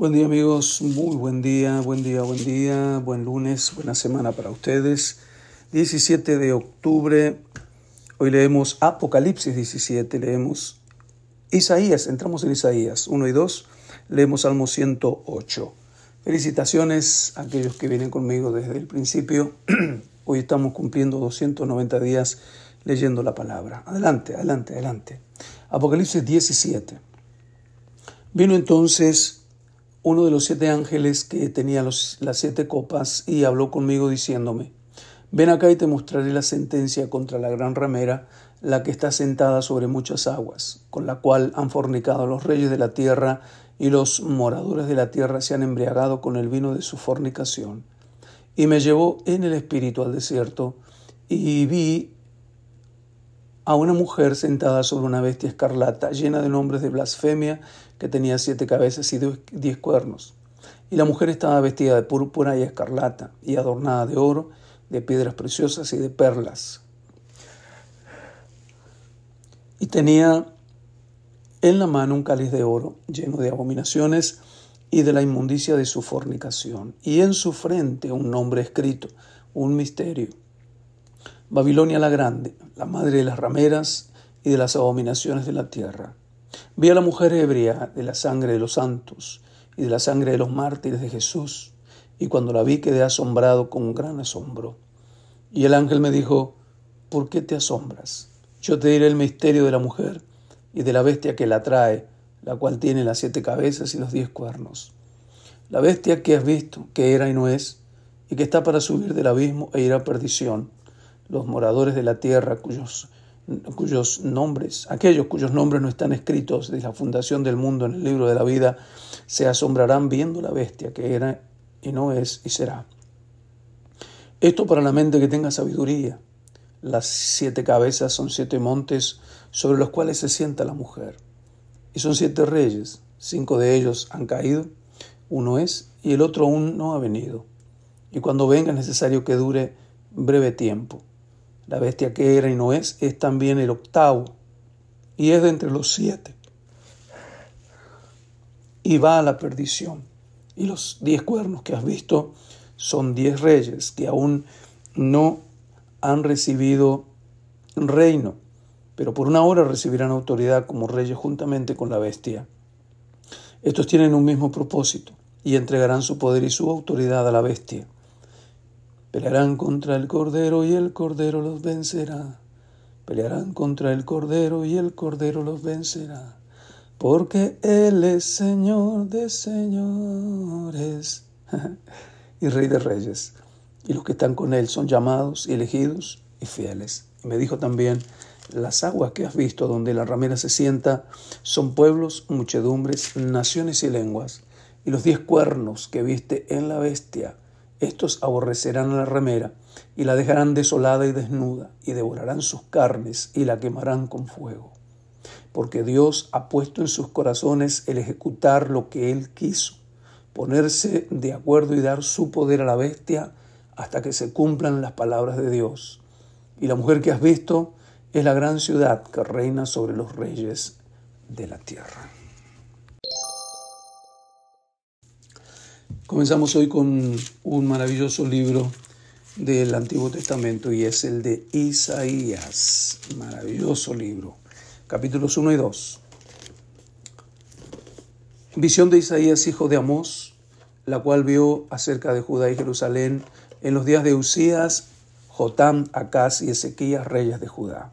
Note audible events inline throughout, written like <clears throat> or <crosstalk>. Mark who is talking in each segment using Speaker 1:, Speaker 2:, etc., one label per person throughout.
Speaker 1: Buen día amigos, muy buen día, buen día, buen día, buen lunes, buena semana para ustedes. 17 de octubre, hoy leemos Apocalipsis 17, leemos Isaías, entramos en Isaías 1 y 2, leemos Salmo 108. Felicitaciones a aquellos que vienen conmigo desde el principio. <clears throat> Hoy estamos cumpliendo 290 días leyendo la palabra. Adelante, adelante, adelante. Apocalipsis 17. Vino entonces uno de los siete ángeles que tenía las siete copas y habló conmigo diciéndome, ven acá y te mostraré la sentencia contra la gran ramera, la que está sentada sobre muchas aguas, con la cual han fornicado los reyes de la tierra y los moradores de la tierra se han embriagado con el vino de su fornicación. Y me llevó en el espíritu al desierto y vi a una mujer sentada sobre una bestia escarlata, llena de nombres de blasfemia, que tenía siete cabezas y diez cuernos. Y la mujer estaba vestida de púrpura y escarlata, y adornada de oro, de piedras preciosas y de perlas. Y tenía en la mano un cáliz de oro, lleno de abominaciones y de la inmundicia de su fornicación, y en su frente un nombre escrito, un misterio Babilonia la Grande, la madre de las rameras y de las abominaciones de la tierra. Vi a la mujer ebria de la sangre de los santos y de la sangre de los mártires de Jesús, y cuando la vi quedé asombrado con gran asombro. Y el ángel me dijo, ¿por qué te asombras? Yo te diré el misterio de la mujer y de la bestia que la trae, la cual tiene las siete cabezas y los diez cuernos. La bestia que has visto, que era y no es, y que está para subir del abismo e ir a perdición los moradores de la tierra cuyos, cuyos nombres, aquellos cuyos nombres no están escritos desde la fundación del mundo en el libro de la vida, se asombrarán viendo la bestia que era y no es y será. Esto para la mente que tenga sabiduría. Las siete cabezas son siete montes sobre los cuales se sienta la mujer. Y son siete reyes, cinco de ellos han caído, uno es y el otro aún no ha venido. Y cuando venga es necesario que dure breve tiempo. La bestia que era y no es es también el octavo y es de entre los siete. Y va a la perdición. Y los diez cuernos que has visto son diez reyes que aún no han recibido reino, pero por una hora recibirán autoridad como reyes juntamente con la bestia. Estos tienen un mismo propósito y entregarán su poder y su autoridad a la bestia Pelearán contra el Cordero y el Cordero los vencerá. Pelearán contra el Cordero y el Cordero los vencerá. Porque Él es Señor de señores <laughs> y Rey de reyes. Y los que están con Él son llamados elegidos y fieles. Y me dijo también, las aguas que has visto donde la ramera se sienta son pueblos, muchedumbres, naciones y lenguas. Y los diez cuernos que viste en la bestia estos aborrecerán a la remera y la dejarán desolada y desnuda y devorarán sus carnes y la quemarán con fuego. Porque Dios ha puesto en sus corazones el ejecutar lo que Él quiso, ponerse de acuerdo y dar su poder a la bestia hasta que se cumplan las palabras de Dios. Y la mujer que has visto es la gran ciudad que reina sobre los reyes de la tierra. Comenzamos hoy con un maravilloso libro del Antiguo Testamento y es el de Isaías. Maravilloso libro. Capítulos 1 y 2. Visión de Isaías, hijo de Amós, la cual vio acerca de Judá y Jerusalén en los días de Usías, Jotam, Acaz y Ezequías, reyes de Judá.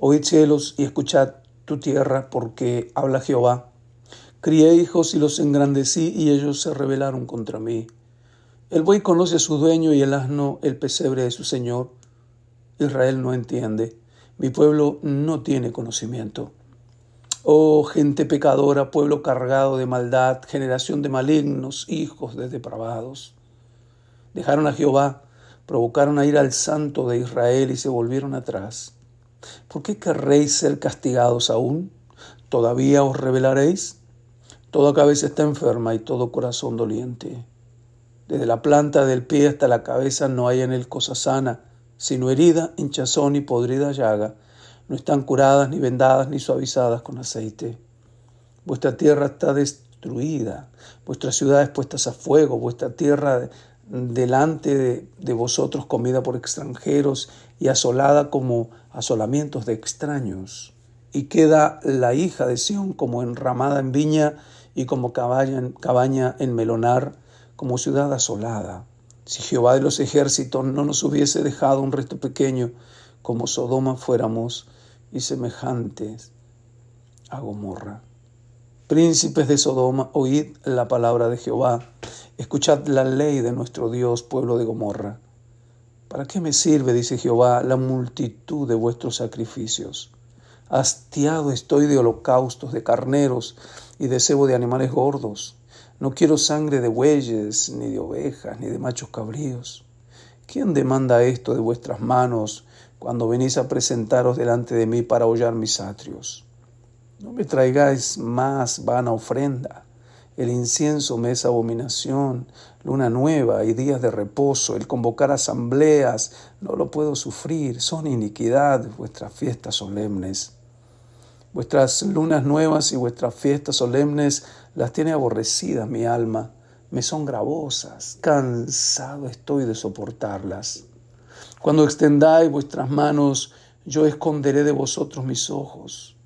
Speaker 1: Oíd cielos y escuchad tu tierra, porque habla Jehová Crié hijos y los engrandecí y ellos se rebelaron contra mí. El buey conoce a su dueño y el asno el pesebre de su señor. Israel no entiende, mi pueblo no tiene conocimiento. Oh gente pecadora, pueblo cargado de maldad, generación de malignos, hijos de depravados. Dejaron a Jehová, provocaron a ir al santo de Israel y se volvieron atrás. ¿Por qué querréis ser castigados aún? ¿Todavía os rebelaréis? Toda cabeza está enferma y todo corazón doliente. Desde la planta del pie hasta la cabeza no hay en él cosa sana, sino herida, hinchazón y podrida llaga. No están curadas, ni vendadas, ni suavizadas con aceite. Vuestra tierra está destruida, vuestras ciudades puestas a fuego, vuestra tierra delante de, de, vosotros comida por extranjeros y asolada como asolamientos de extraños. Y queda la hija de Sión como enramada en viña y como cabaña, cabaña en melonar, como ciudad asolada. Si Jehová de los ejércitos no nos hubiese dejado un resto pequeño, como Sodoma fuéramos y semejantes a Gomorra. Príncipes de Sodoma, oíd la palabra de Jehová, escuchad la ley de nuestro Dios, pueblo de Gomorra. ¿Para qué me sirve, dice Jehová, la multitud de vuestros sacrificios? Hastiado estoy de holocaustos, de carneros y de cebo de animales gordos. No quiero sangre de bueyes, ni de ovejas, ni de machos cabríos. ¿Quién demanda esto de vuestras manos cuando venís a presentaros delante de mí para hollar mis atrios? No me traigáis más vana ofrenda. El incienso me es abominación, luna nueva y días de reposo, el convocar asambleas, no lo puedo sufrir, son iniquidad vuestras fiestas solemnes. Vuestras lunas nuevas y vuestras fiestas solemnes las tiene aborrecidas mi alma, me son gravosas, cansado estoy de soportarlas. Cuando extendáis vuestras manos, yo esconderé de vosotros mis ojos.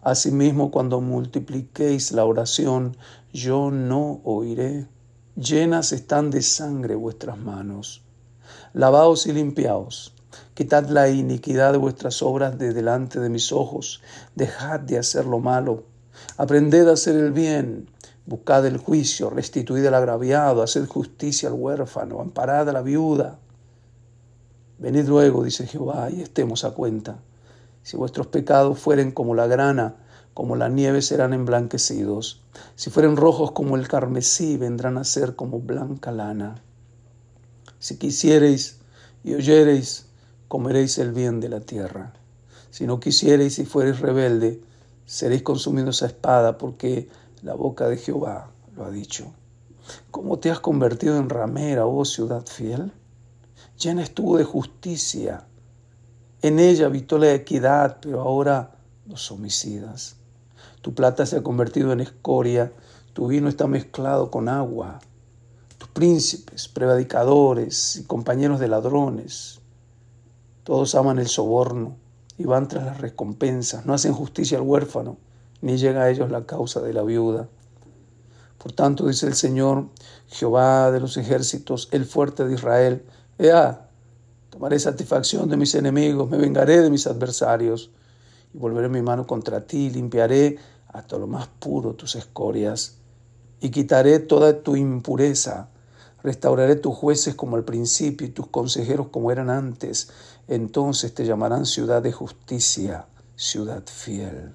Speaker 1: Asimismo, cuando multipliquéis la oración, yo no oiré. Llenas están de sangre vuestras manos. Lavaos y limpiaos. Quitad la iniquidad de vuestras obras de delante de mis ojos. Dejad de hacer lo malo. Aprended a hacer el bien. Buscad el juicio, restituid al agraviado, haced justicia al huérfano, amparad a la viuda. Venid luego, dice Jehová, y estemos a cuenta. Si vuestros pecados fueren como la grana, como la nieve serán emblanquecidos. Si fueren rojos como el carmesí, vendrán a ser como blanca lana. Si quisiereis y oyereis, comeréis el bien de la tierra. Si no quisiereis y fuereis rebelde, seréis consumidos a espada, porque la boca de Jehová lo ha dicho. ¿Cómo te has convertido en ramera, oh ciudad fiel? Llena estuvo de justicia en ella habitó la equidad, pero ahora los homicidas. Tu plata se ha convertido en escoria, tu vino está mezclado con agua. Tus príncipes, predicadores y compañeros de ladrones, todos aman el soborno y van tras las recompensas, no hacen justicia al huérfano, ni llega a ellos la causa de la viuda. Por tanto, dice el Señor, Jehová de los ejércitos, el fuerte de Israel, Ea, Tomaré satisfacción de mis enemigos, me vengaré de mis adversarios y volveré mi mano contra ti, limpiaré hasta lo más puro tus escorias y quitaré toda tu impureza. Restauraré tus jueces como al principio y tus consejeros como eran antes. Entonces te llamarán ciudad de justicia, ciudad fiel.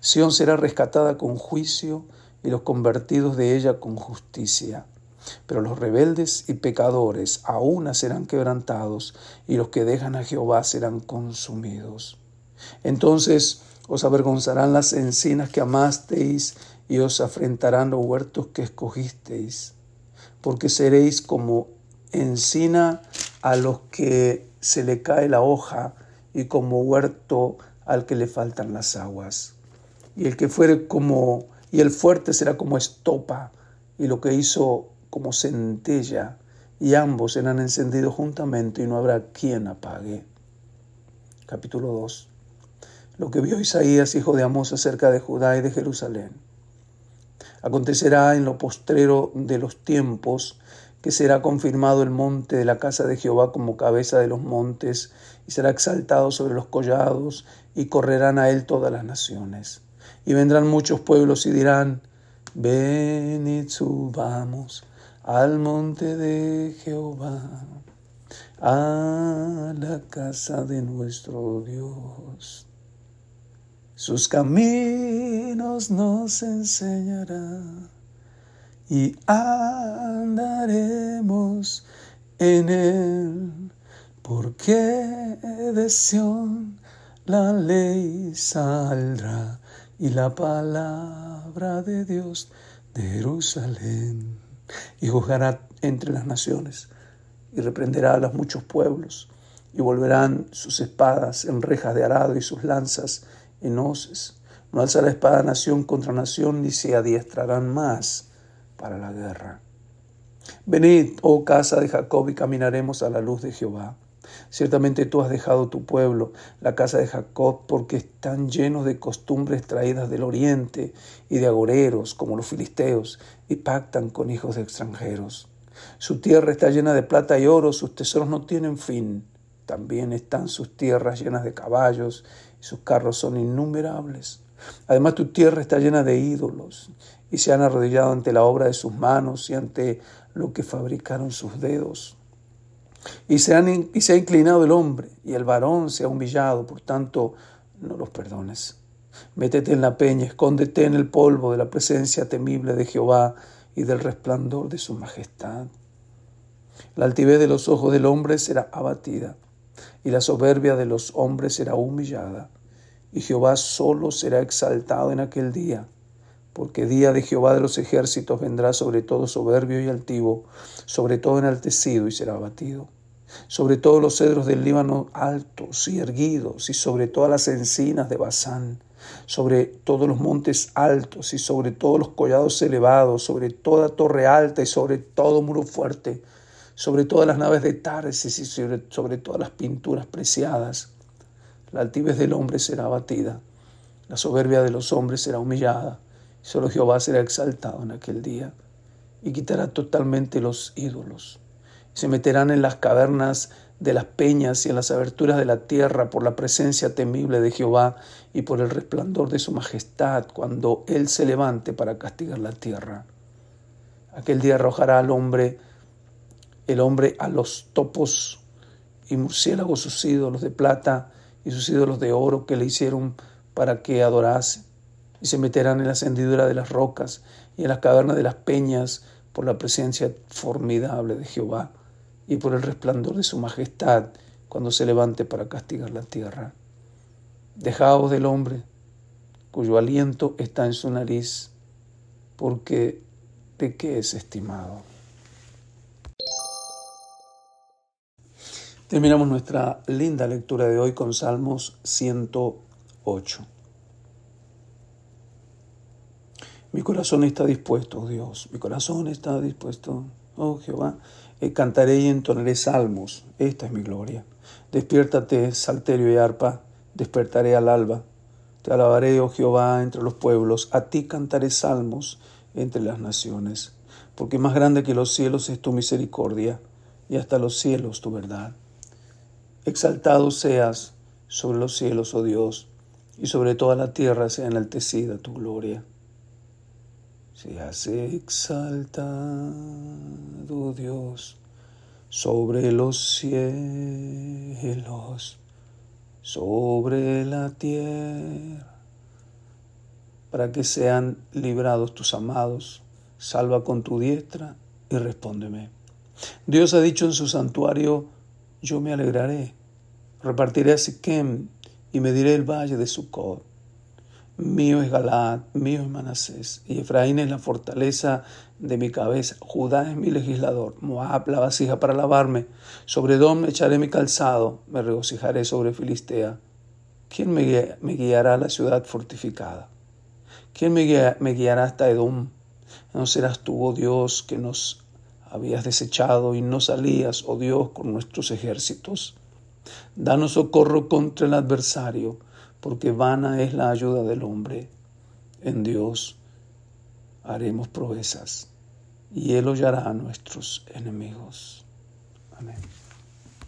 Speaker 1: Sión será rescatada con juicio y los convertidos de ella con justicia. Pero los rebeldes y pecadores aún serán quebrantados, y los que dejan a Jehová serán consumidos. Entonces os avergonzarán las encinas que amasteis, y os afrentarán los huertos que escogisteis, porque seréis como encina a los que se le cae la hoja, y como huerto al que le faltan las aguas. Y el que fuere como, y el fuerte será como estopa, y lo que hizo como centella, y ambos serán encendidos juntamente y no habrá quien apague. Capítulo 2. Lo que vio Isaías, hijo de Amós, acerca de Judá y de Jerusalén. Acontecerá en lo postrero de los tiempos que será confirmado el monte de la casa de Jehová como cabeza de los montes, y será exaltado sobre los collados, y correrán a él todas las naciones. Y vendrán muchos pueblos y dirán, ven y subamos al monte de Jehová, a la casa de nuestro Dios. Sus caminos nos enseñará y andaremos en él, porque de Sión la ley saldrá y la palabra de Dios de Jerusalén. Y juzgará entre las naciones y reprenderá a los muchos pueblos y volverán sus espadas en rejas de arado y sus lanzas en hoces. No alzará espada nación contra nación, ni se adiestrarán más para la guerra. Venid, oh casa de Jacob, y caminaremos a la luz de Jehová. Ciertamente tú has dejado tu pueblo, la casa de Jacob, porque están llenos de costumbres traídas del oriente y de agoreros, como los filisteos, y pactan con hijos de extranjeros. Su tierra está llena de plata y oro, sus tesoros no tienen fin. También están sus tierras llenas de caballos, sus carros son innumerables. Además tu tierra está llena de ídolos, y se han arrodillado ante la obra de sus manos y ante lo que fabricaron sus dedos. Y se, y se ha inclinado el hombre, y el varón se ha humillado, por tanto, no los perdones. Métete en la peña, escóndete en el polvo de la presencia temible de Jehová y del resplandor de su majestad. La altivez de los ojos del hombre será abatida, y la soberbia de los hombres será humillada, y Jehová solo será exaltado en aquel día porque día de Jehová de los ejércitos vendrá sobre todo soberbio y altivo, sobre todo enaltecido y será abatido, sobre todos los cedros del Líbano altos y erguidos, y sobre todas las encinas de Basán, sobre todos los montes altos y sobre todos los collados elevados, sobre toda torre alta y sobre todo muro fuerte, sobre todas las naves de Tarsis y sobre todas las pinturas preciadas. La altivez del hombre será abatida, la soberbia de los hombres será humillada Solo Jehová será exaltado en aquel día y quitará totalmente los ídolos. Se meterán en las cavernas de las peñas y en las aberturas de la tierra por la presencia temible de Jehová y por el resplandor de su majestad cuando Él se levante para castigar la tierra. Aquel día arrojará al hombre, el hombre a los topos y murciélagos sus ídolos de plata y sus ídolos de oro que le hicieron para que adorase y se meterán en la hendidura de las rocas y en las cavernas de las peñas por la presencia formidable de Jehová y por el resplandor de su majestad cuando se levante para castigar la tierra. Dejaos del hombre cuyo aliento está en su nariz, porque de qué es estimado. Terminamos nuestra linda lectura de hoy con Salmos 108. Mi corazón está dispuesto, Dios, mi corazón está dispuesto, oh Jehová. Eh, cantaré y entonaré salmos, esta es mi gloria. Despiértate, salterio y arpa, despertaré al alba. Te alabaré, oh Jehová, entre los pueblos, a ti cantaré salmos entre las naciones, porque más grande que los cielos es tu misericordia, y hasta los cielos tu verdad. Exaltado seas sobre los cielos, oh Dios, y sobre toda la tierra sea enaltecida tu gloria se hace exaltado Dios sobre los cielos, sobre la tierra, para que sean librados tus amados. Salva con tu diestra y respóndeme. Dios ha dicho en su santuario, yo me alegraré, repartiré a Siquem y mediré el valle de Sucot Mío es Galaad, mío es Manasés, y Efraín es la fortaleza de mi cabeza, Judá es mi legislador, Moab la vasija para lavarme, sobre Dom echaré mi calzado, me regocijaré sobre Filistea. ¿Quién me, guiará a la ciudad fortificada? ¿Quién me, me guiará hasta Edom? ¿No serás tú, oh Dios, que nos habías desechado y no salías, oh Dios, con nuestros ejércitos? Danos socorro contra el adversario porque vana es la ayuda del hombre. En Dios haremos proezas y Él hollará a nuestros enemigos. Amén.